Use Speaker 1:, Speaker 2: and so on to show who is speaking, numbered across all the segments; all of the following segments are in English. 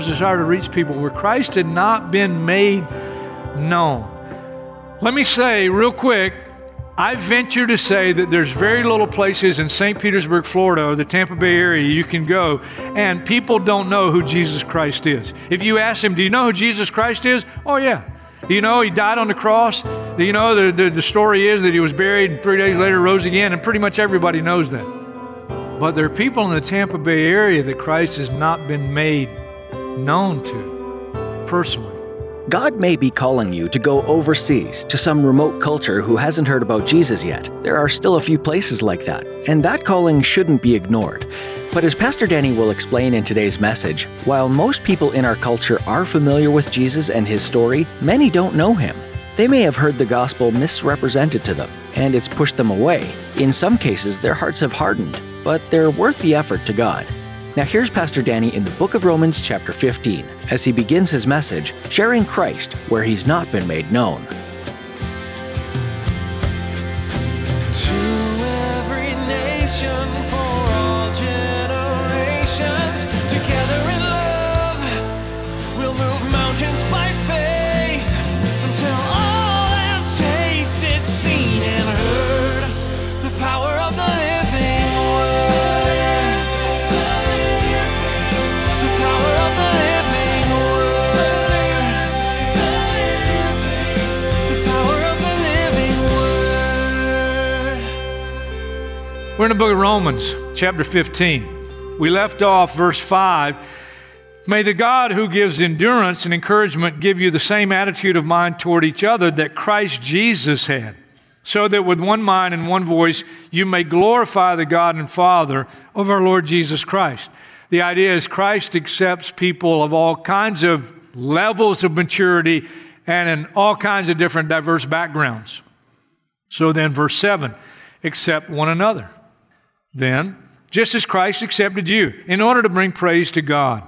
Speaker 1: Paul's desire to reach people where Christ had not been made known. Let me say real quick, I venture to say that there's very little places in St. Petersburg, Florida, or the Tampa Bay area you can go, and people don't know who Jesus Christ is. If you ask them, Do you know who Jesus Christ is? Oh, yeah. Do you know he died on the cross? Do you know the, the, the story is that he was buried and three days later rose again? And pretty much everybody knows that. But there are people in the Tampa Bay area that Christ has not been made known to personally.
Speaker 2: God may be calling you to go overseas to some remote culture who hasn't heard about Jesus yet. There are still a few places like that, and that calling shouldn't be ignored. But as Pastor Danny will explain in today's message, while most people in our culture are familiar with Jesus and his story, many don't know him. They may have heard the gospel misrepresented to them, and it's pushed them away. In some cases, their hearts have hardened, but they're worth the effort to God. Now, here's Pastor Danny in the book of Romans, chapter 15, as he begins his message, sharing Christ where he's not been made known.
Speaker 1: We're in the book of Romans, chapter 15. We left off verse 5. May the God who gives endurance and encouragement give you the same attitude of mind toward each other that Christ Jesus had, so that with one mind and one voice you may glorify the God and Father of our Lord Jesus Christ. The idea is Christ accepts people of all kinds of levels of maturity and in all kinds of different diverse backgrounds. So then, verse 7 accept one another. Then, just as Christ accepted you, in order to bring praise to God.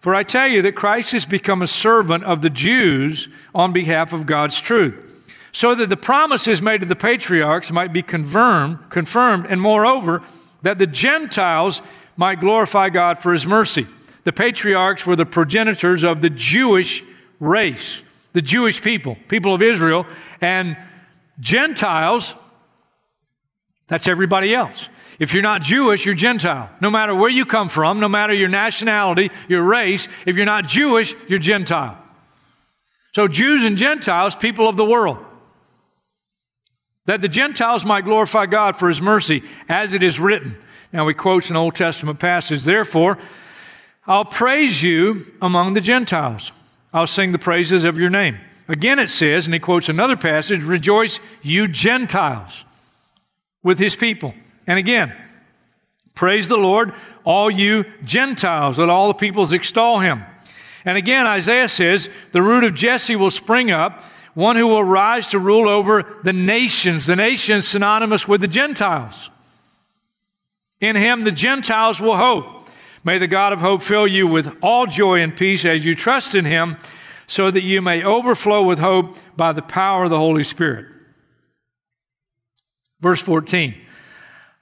Speaker 1: For I tell you that Christ has become a servant of the Jews on behalf of God's truth, so that the promises made to the patriarchs might be confirmed, confirmed, and moreover, that the Gentiles might glorify God for his mercy. The patriarchs were the progenitors of the Jewish race, the Jewish people, people of Israel, and Gentiles, that's everybody else. If you're not Jewish, you're Gentile. No matter where you come from, no matter your nationality, your race, if you're not Jewish, you're Gentile. So, Jews and Gentiles, people of the world. That the Gentiles might glorify God for his mercy, as it is written. Now, he quotes an Old Testament passage. Therefore, I'll praise you among the Gentiles. I'll sing the praises of your name. Again, it says, and he quotes another passage Rejoice, you Gentiles, with his people. And again, praise the Lord, all you Gentiles, let all the peoples extol him. And again, Isaiah says, The root of Jesse will spring up, one who will rise to rule over the nations. The nations synonymous with the Gentiles. In him, the Gentiles will hope. May the God of hope fill you with all joy and peace as you trust in him, so that you may overflow with hope by the power of the Holy Spirit. Verse 14.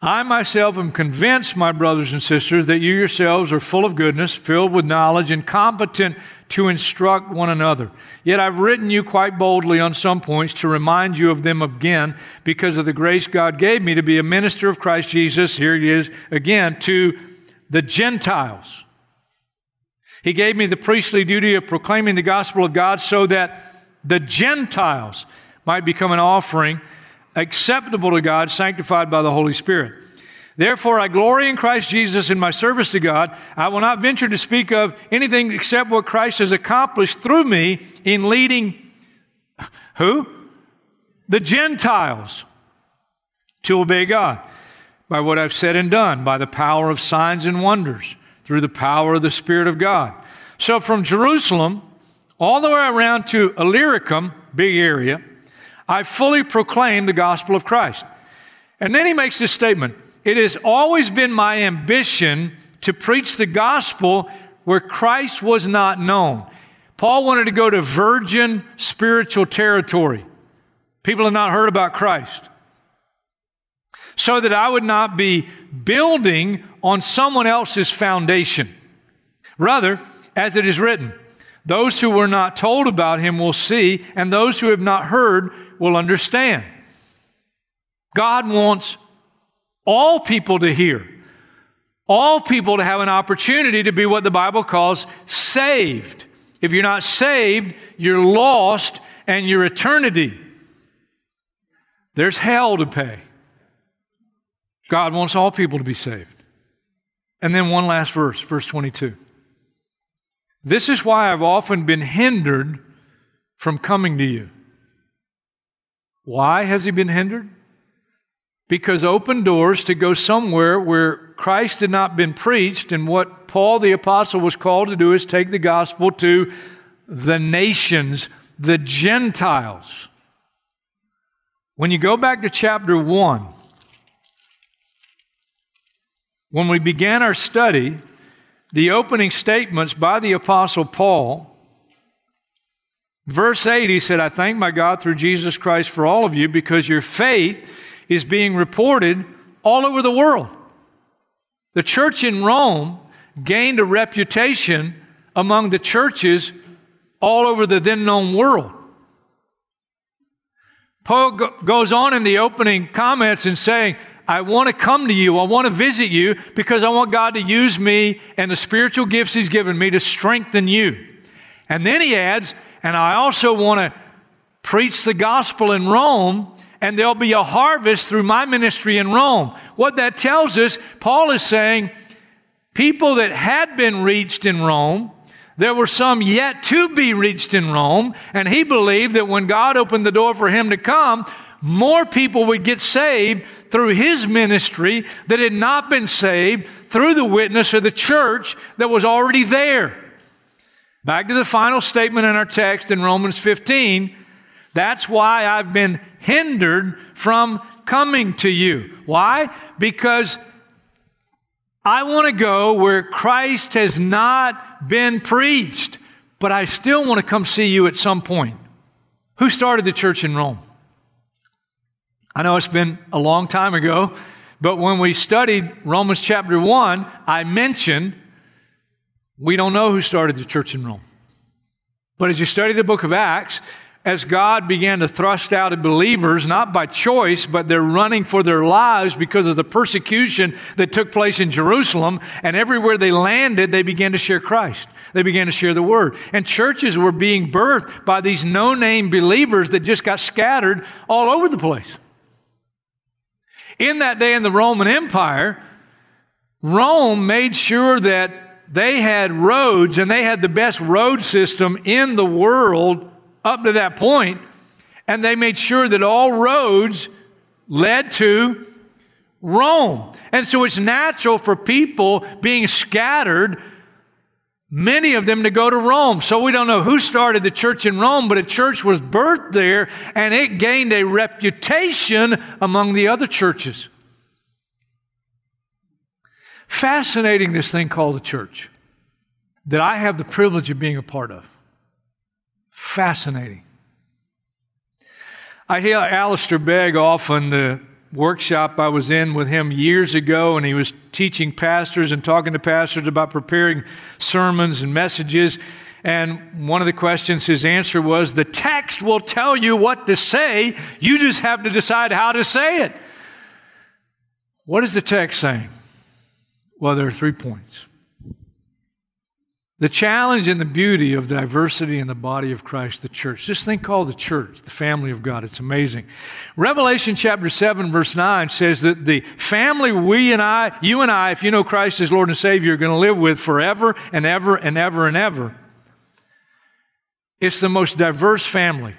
Speaker 1: I myself am convinced, my brothers and sisters, that you yourselves are full of goodness, filled with knowledge, and competent to instruct one another. Yet I've written you quite boldly on some points to remind you of them again because of the grace God gave me to be a minister of Christ Jesus. Here he is again to the Gentiles. He gave me the priestly duty of proclaiming the gospel of God so that the Gentiles might become an offering acceptable to God, sanctified by the Holy Spirit. Therefore, I glory in Christ Jesus in my service to God. I will not venture to speak of anything except what Christ has accomplished through me in leading who? The Gentiles to obey God by what I've said and done, by the power of signs and wonders, through the power of the Spirit of God. So from Jerusalem, all the way around to Illyricum, big area, I fully proclaim the gospel of Christ. And then he makes this statement It has always been my ambition to preach the gospel where Christ was not known. Paul wanted to go to virgin spiritual territory. People had not heard about Christ. So that I would not be building on someone else's foundation. Rather, as it is written, those who were not told about him will see, and those who have not heard will understand. God wants all people to hear, all people to have an opportunity to be what the Bible calls saved. If you're not saved, you're lost and your eternity. There's hell to pay. God wants all people to be saved. And then one last verse, verse 22. This is why I've often been hindered from coming to you. Why has he been hindered? Because open doors to go somewhere where Christ had not been preached, and what Paul the Apostle was called to do is take the gospel to the nations, the Gentiles. When you go back to chapter 1, when we began our study, the opening statements by the Apostle Paul, verse 8, he said, I thank my God through Jesus Christ for all of you because your faith is being reported all over the world. The church in Rome gained a reputation among the churches all over the then known world. Paul goes on in the opening comments and saying, I want to come to you. I want to visit you because I want God to use me and the spiritual gifts He's given me to strengthen you. And then he adds, and I also want to preach the gospel in Rome, and there'll be a harvest through my ministry in Rome. What that tells us, Paul is saying, people that had been reached in Rome, there were some yet to be reached in Rome, and he believed that when God opened the door for him to come, more people would get saved through his ministry that had not been saved through the witness of the church that was already there. Back to the final statement in our text in Romans 15. That's why I've been hindered from coming to you. Why? Because I want to go where Christ has not been preached, but I still want to come see you at some point. Who started the church in Rome? I know it's been a long time ago, but when we studied Romans chapter 1, I mentioned we don't know who started the church in Rome. But as you study the book of Acts, as God began to thrust out believers, not by choice, but they're running for their lives because of the persecution that took place in Jerusalem, and everywhere they landed, they began to share Christ. They began to share the word. And churches were being birthed by these no name believers that just got scattered all over the place. In that day in the Roman Empire, Rome made sure that they had roads and they had the best road system in the world up to that point, and they made sure that all roads led to Rome. And so it's natural for people being scattered many of them to go to Rome. So we don't know who started the church in Rome, but a church was birthed there and it gained a reputation among the other churches. Fascinating, this thing called the church that I have the privilege of being a part of. Fascinating. I hear Alistair Begg often, the workshop I was in with him years ago, and he was teaching pastors and talking to pastors about preparing sermons and messages. And one of the questions his answer was the text will tell you what to say, you just have to decide how to say it. What is the text saying? Well, there are three points. The challenge and the beauty of diversity in the body of Christ, the church. This thing called the church, the family of God. It's amazing. Revelation chapter 7, verse 9 says that the family we and I, you and I, if you know Christ as Lord and Savior, are going to live with forever and ever and ever and ever. It's the most diverse family.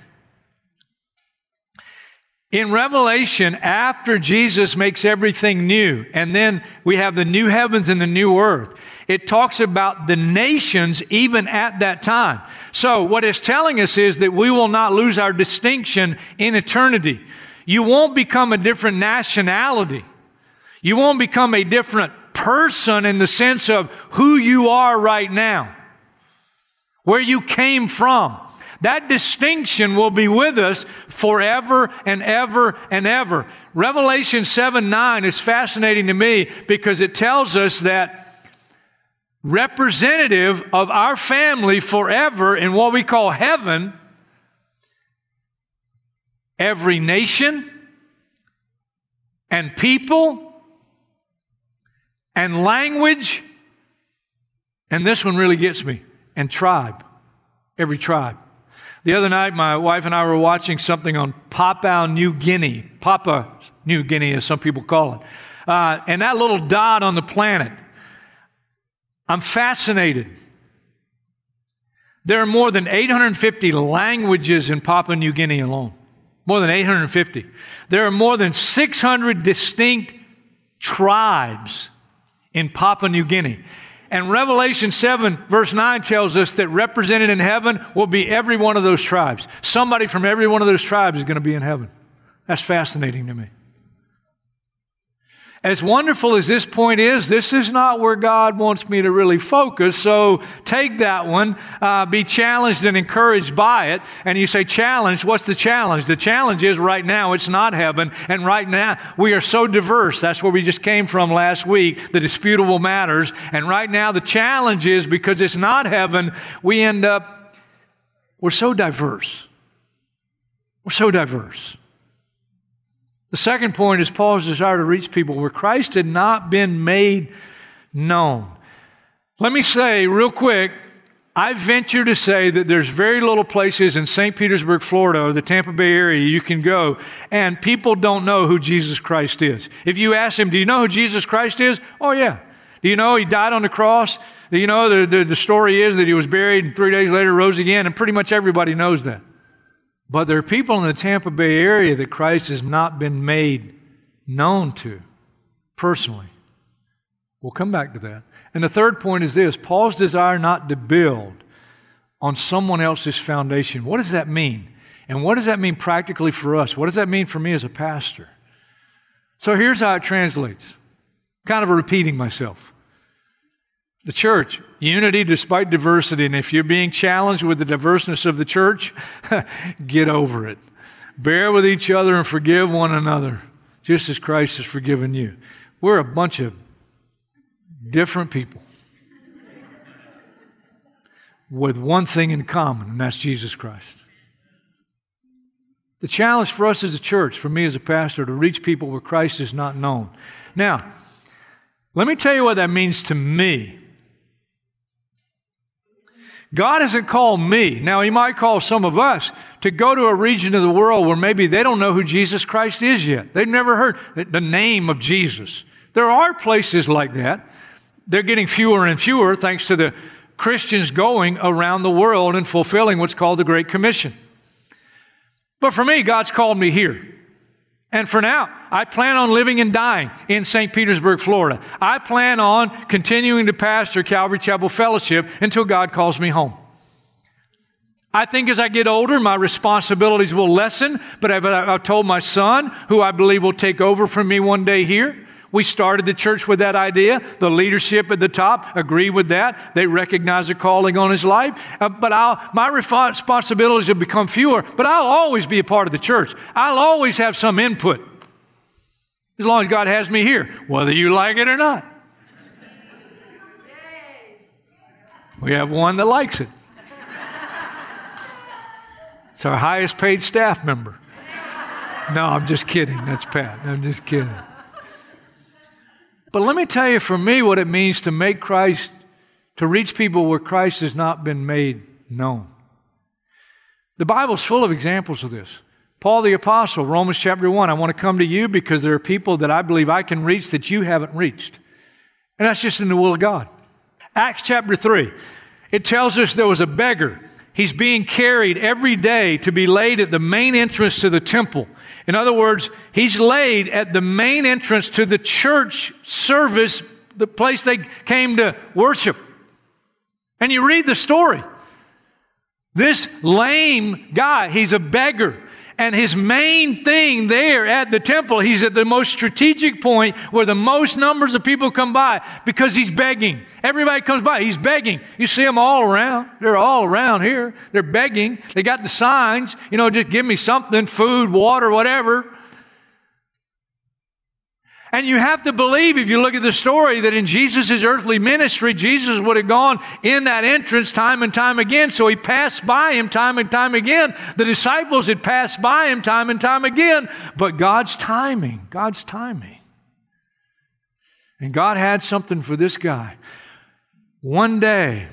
Speaker 1: In Revelation, after Jesus makes everything new, and then we have the new heavens and the new earth, it talks about the nations even at that time. So, what it's telling us is that we will not lose our distinction in eternity. You won't become a different nationality. You won't become a different person in the sense of who you are right now, where you came from. That distinction will be with us forever and ever and ever. Revelation 7 9 is fascinating to me because it tells us that representative of our family forever in what we call heaven, every nation and people and language, and this one really gets me, and tribe, every tribe. The other night, my wife and I were watching something on Papua New Guinea, Papua New Guinea, as some people call it. Uh, and that little dot on the planet, I'm fascinated. There are more than 850 languages in Papua New Guinea alone. More than 850. There are more than 600 distinct tribes in Papua New Guinea. And Revelation 7, verse 9 tells us that represented in heaven will be every one of those tribes. Somebody from every one of those tribes is going to be in heaven. That's fascinating to me. As wonderful as this point is, this is not where God wants me to really focus. So take that one, uh, be challenged and encouraged by it. And you say, challenge, what's the challenge? The challenge is right now it's not heaven. And right now we are so diverse. That's where we just came from last week, the disputable matters. And right now the challenge is because it's not heaven, we end up, we're so diverse. We're so diverse. The second point is Paul's desire to reach people where Christ had not been made known. Let me say real quick, I venture to say that there's very little places in St. Petersburg, Florida, or the Tampa Bay area you can go, and people don't know who Jesus Christ is. If you ask them, Do you know who Jesus Christ is? Oh, yeah. Do you know he died on the cross? Do you know the, the, the story is that he was buried and three days later rose again? And pretty much everybody knows that. But there are people in the Tampa Bay area that Christ has not been made known to personally. We'll come back to that. And the third point is this Paul's desire not to build on someone else's foundation. What does that mean? And what does that mean practically for us? What does that mean for me as a pastor? So here's how it translates. Kind of repeating myself. The church, unity despite diversity. And if you're being challenged with the diverseness of the church, get over it. Bear with each other and forgive one another, just as Christ has forgiven you. We're a bunch of different people with one thing in common, and that's Jesus Christ. The challenge for us as a church, for me as a pastor, to reach people where Christ is not known. Now, let me tell you what that means to me. God hasn't called me. Now, He might call some of us to go to a region of the world where maybe they don't know who Jesus Christ is yet. They've never heard the name of Jesus. There are places like that. They're getting fewer and fewer thanks to the Christians going around the world and fulfilling what's called the Great Commission. But for me, God's called me here. And for now, I plan on living and dying in St. Petersburg, Florida. I plan on continuing to pastor Calvary Chapel Fellowship until God calls me home. I think as I get older, my responsibilities will lessen, but I've, I've told my son, who I believe will take over from me one day here, we started the church with that idea. The leadership at the top agree with that. They recognize a calling on his life. Uh, but I'll, my responsibilities have become fewer, but I'll always be a part of the church. I'll always have some input as long as God has me here, whether you like it or not. We have one that likes it. It's our highest paid staff member. No, I'm just kidding. That's Pat. I'm just kidding. But let me tell you for me what it means to make Christ, to reach people where Christ has not been made known. The Bible's full of examples of this. Paul the Apostle, Romans chapter 1, I want to come to you because there are people that I believe I can reach that you haven't reached. And that's just in the will of God. Acts chapter 3, it tells us there was a beggar He's being carried every day to be laid at the main entrance to the temple. In other words, he's laid at the main entrance to the church service, the place they came to worship. And you read the story. This lame guy, he's a beggar. And his main thing there at the temple, he's at the most strategic point where the most numbers of people come by because he's begging. Everybody comes by, he's begging. You see them all around. They're all around here. They're begging. They got the signs, you know, just give me something, food, water, whatever. And you have to believe, if you look at the story, that in Jesus' earthly ministry, Jesus would have gone in that entrance time and time again. So he passed by him time and time again. The disciples had passed by him time and time again. But God's timing, God's timing. And God had something for this guy. One day,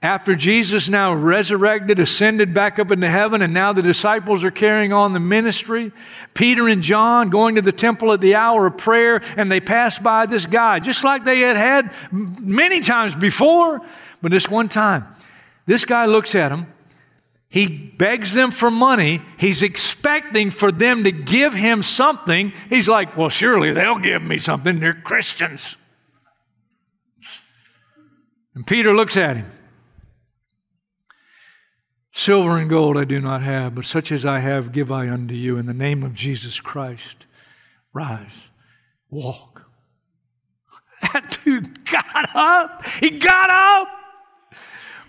Speaker 1: after Jesus now resurrected, ascended back up into heaven, and now the disciples are carrying on the ministry. Peter and John going to the temple at the hour of prayer, and they pass by this guy, just like they had had many times before. But this one time, this guy looks at them. He begs them for money. He's expecting for them to give him something. He's like, Well, surely they'll give me something. They're Christians. And Peter looks at him. Silver and gold I do not have, but such as I have give I unto you. In the name of Jesus Christ, rise, walk. That dude got up. He got up.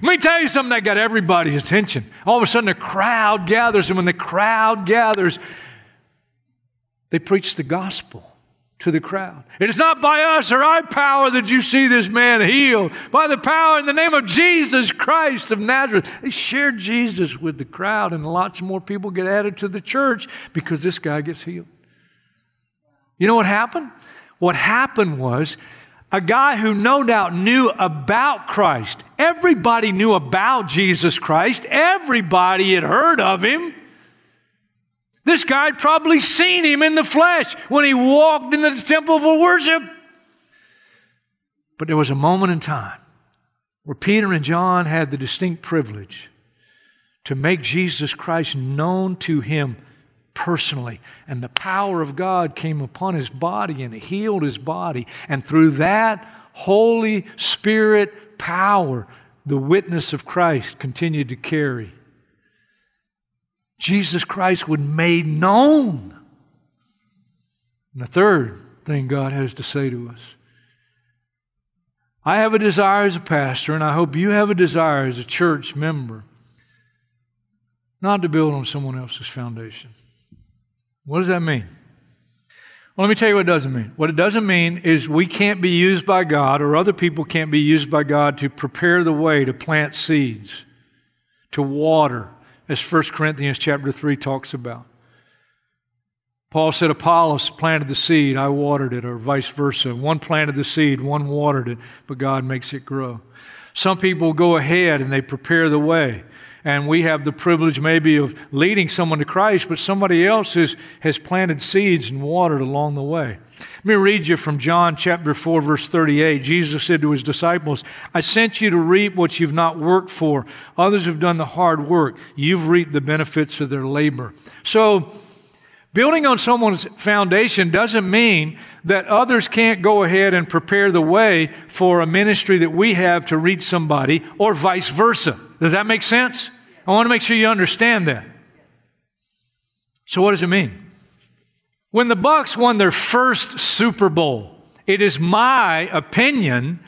Speaker 1: Let me tell you something that got everybody's attention. All of a sudden, the crowd gathers, and when the crowd gathers, they preach the gospel to the crowd. It is not by us or our power that you see this man healed, by the power in the name of Jesus Christ of Nazareth. They shared Jesus with the crowd, and lots more people get added to the church because this guy gets healed. You know what happened? What happened was a guy who no doubt knew about Christ. Everybody knew about Jesus Christ, everybody had heard of him. This guy had probably seen him in the flesh when he walked into the temple for worship. But there was a moment in time where Peter and John had the distinct privilege to make Jesus Christ known to him personally. And the power of God came upon his body and healed his body. And through that Holy Spirit power, the witness of Christ continued to carry. Jesus Christ was made known. And the third thing God has to say to us I have a desire as a pastor, and I hope you have a desire as a church member, not to build on someone else's foundation. What does that mean? Well, let me tell you what it doesn't mean. What it doesn't mean is we can't be used by God or other people can't be used by God to prepare the way to plant seeds, to water, as 1 Corinthians chapter 3 talks about. Paul said, Apollos planted the seed, I watered it, or vice versa. One planted the seed, one watered it, but God makes it grow. Some people go ahead and they prepare the way. And we have the privilege maybe of leading someone to Christ, but somebody else is, has planted seeds and watered along the way. Let me read you from John chapter 4, verse 38. Jesus said to his disciples, I sent you to reap what you've not worked for. Others have done the hard work. You've reaped the benefits of their labor. So, building on someone's foundation doesn't mean that others can't go ahead and prepare the way for a ministry that we have to reach somebody, or vice versa. Does that make sense? I want to make sure you understand that. So, what does it mean? When the Bucks won their first Super Bowl, it is my opinion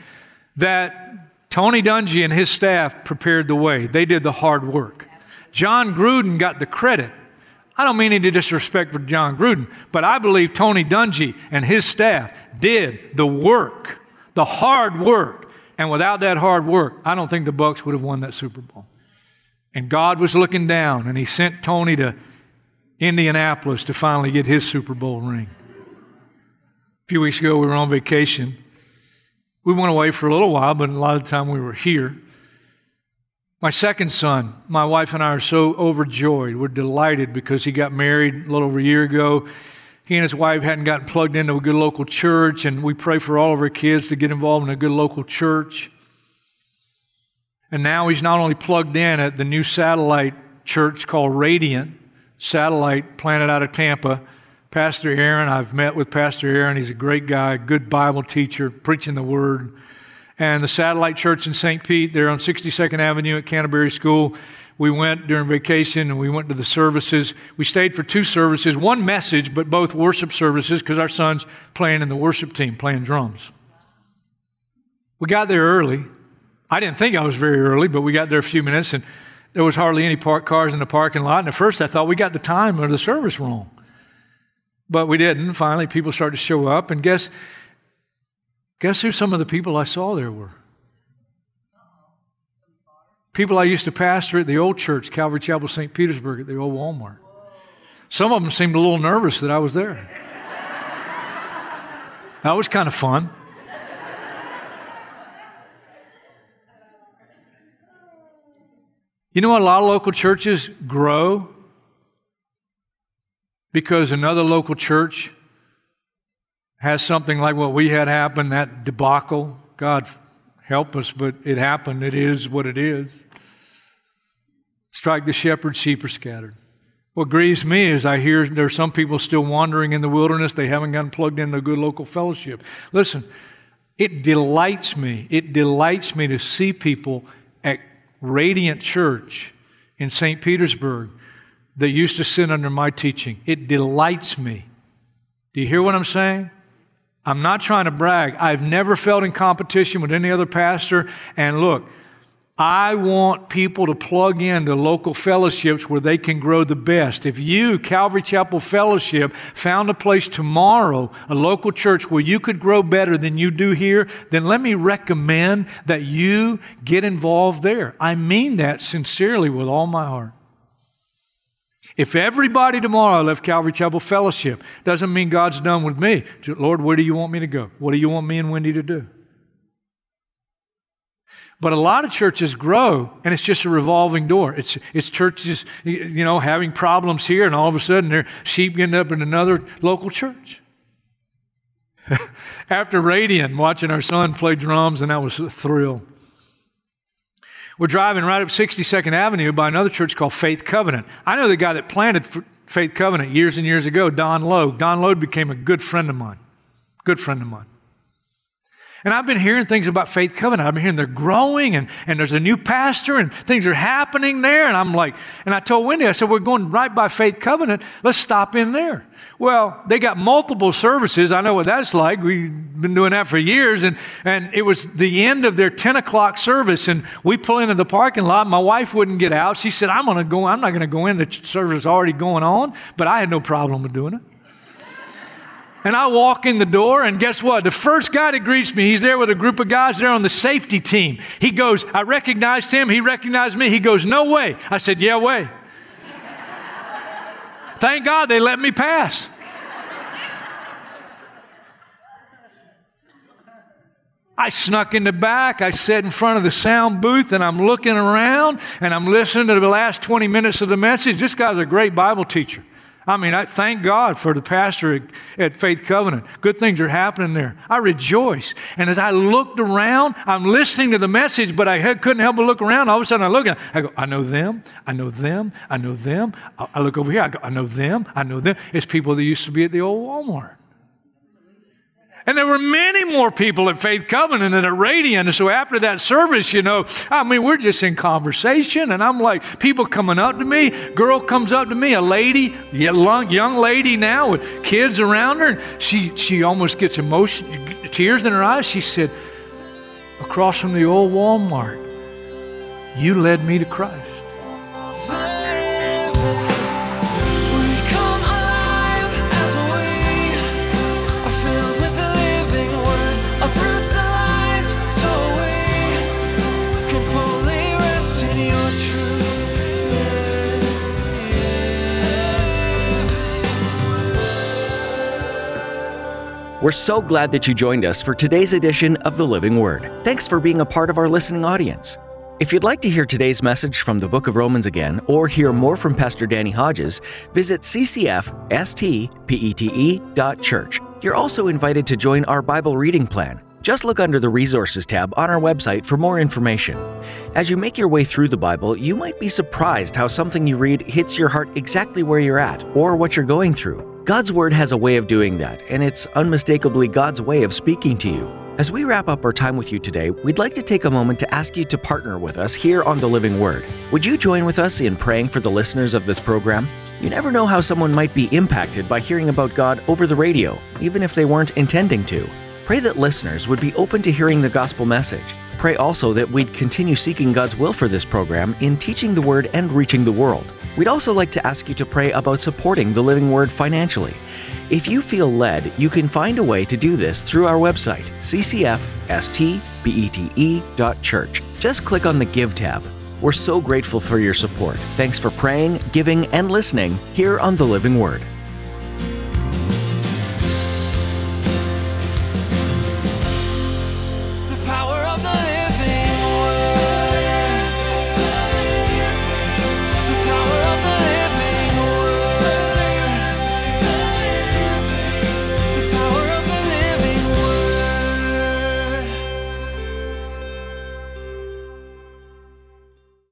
Speaker 1: that Tony Dungy and his staff prepared the way. They did the hard work. Jon Gruden got the credit. I don't mean any disrespect for Jon Gruden, but I believe Tony Dungy and his staff did the work, the hard work. And without that hard work, I don't think the Bucks would have won that Super Bowl. And God was looking down, and He sent Tony to Indianapolis to finally get his Super Bowl ring. A few weeks ago, we were on vacation. We went away for a little while, but a lot of the time we were here. My second son, my wife and I are so overjoyed. We're delighted because he got married a little over a year ago. He and his wife hadn't gotten plugged into a good local church, and we pray for all of our kids to get involved in a good local church. And now he's not only plugged in at the new satellite church called Radiant, satellite planted out of Tampa. Pastor Aaron, I've met with Pastor Aaron. He's a great guy, good Bible teacher, preaching the word. And the satellite church in St. Pete, they're on 62nd Avenue at Canterbury School. We went during vacation and we went to the services. We stayed for two services, one message, but both worship services because our son's playing in the worship team, playing drums. We got there early. I didn't think I was very early, but we got there a few minutes and there was hardly any parked cars in the parking lot. And at first I thought we got the time of the service wrong. But we didn't. Finally, people started to show up. And guess, guess who some of the people I saw there were? People I used to pastor at the old church, Calvary Chapel, St. Petersburg, at the old Walmart. Some of them seemed a little nervous that I was there. That was kind of fun. You know? A lot of local churches grow because another local church has something like what we had happen, that debacle. God help us, but it happened. It is what it is. Strike the shepherd, sheep are scattered. What grieves me is I hear there are some people still wandering in the wilderness. They haven't gotten plugged into a good local fellowship. Listen, it delights me. It delights me to see people at Radiant Church in St. Petersburg that used to sit under my teaching. It delights me. Do you hear what I'm saying? I'm not trying to brag. I've never felt in competition with any other pastor. And look, I want people to plug into local fellowships where they can grow the best. If you, Calvary Chapel Fellowship, found a place tomorrow, a local church where you could grow better than you do here, then let me recommend that you get involved there. I mean that sincerely with all my heart. If everybody tomorrow left Calvary Chapel Fellowship, doesn't mean God's done with me. Lord, where do you want me to go? What do you want me and Wendy to do? But a lot of churches grow, and it's just a revolving door. It's, it's churches, you know, having problems here, and all of a sudden their sheep end up in another local church. After Radiant, watching our son play drums, and that was a thrill. We're driving right up 62nd Avenue by another church called Faith Covenant. I know the guy that planted Faith Covenant years and years ago, Don Lowe. Don Lowe became a good friend of mine. Good friend of mine. And I've been hearing things about Faith Covenant. I've been hearing they're growing and, and there's a new pastor and things are happening there. And I'm like, and I told Wendy, I said, we're going right by Faith Covenant. Let's stop in there. Well, they got multiple services. I know what that's like. We've been doing that for years. And, and it was the end of their 10 o'clock service. And we pull into the parking lot. My wife wouldn't get out. She said, I'm going to go, I'm not going to go in. The service is already going on. But I had no problem with doing it. And I walk in the door, and guess what? The first guy that greets me, he's there with a group of guys there on the safety team. He goes, I recognized him, he recognized me. He goes, No way. I said, Yeah, way. Thank God they let me pass. I snuck in the back. I sat in front of the sound booth and I'm looking around and I'm listening to the last 20 minutes of the message. This guy's a great Bible teacher. I mean, I thank God for the pastor at, Faith Covenant. Good things are happening there. I rejoice. And as I looked around, I'm listening to the message, but I couldn't help but look around. All of a sudden, I look, I go, I know them, I know them, I know them. I look over here, I go, I know them, I know them. It's people that used to be at the old Walmart. And there were many more people at Faith Covenant and at Radiant. And so after that service, you know, I mean, we're just in conversation. And I'm like, people coming up to me, girl comes up to me, a lady, young lady now with kids around her. And she, she almost gets emotion, tears in her eyes. She said, across from the old Walmart, you led me to Christ.
Speaker 2: We're so glad that you joined us for today's edition of The Living Word. Thanks for being a part of our listening audience. If you'd like to hear today's message from the book of Romans again or hear more from Pastor Danny Hodges, visit ccfstpete.church. You're also invited to join our Bible reading plan. Just look under the Resources tab on our website for more information. As you make your way through the Bible, you might be surprised how something you read hits your heart exactly where you're at or what you're going through. God's Word has a way of doing that, and it's unmistakably God's way of speaking to you. As we wrap up our time with you today, we'd like to take a moment to ask you to partner with us here on the Living Word. Would you join with us in praying for the listeners of this program? You never know how someone might be impacted by hearing about God over the radio, even if they weren't intending to. Pray that listeners would be open to hearing the gospel message. Pray also that we'd continue seeking God's will for this program in teaching the Word and reaching the world. We'd also like to ask you to pray about supporting the Living Word financially. If you feel led, you can find a way to do this through our website, ccfstpete.church. Just click on the Give tab. We're so grateful for your support. Thanks for praying, giving, and listening here on the Living Word.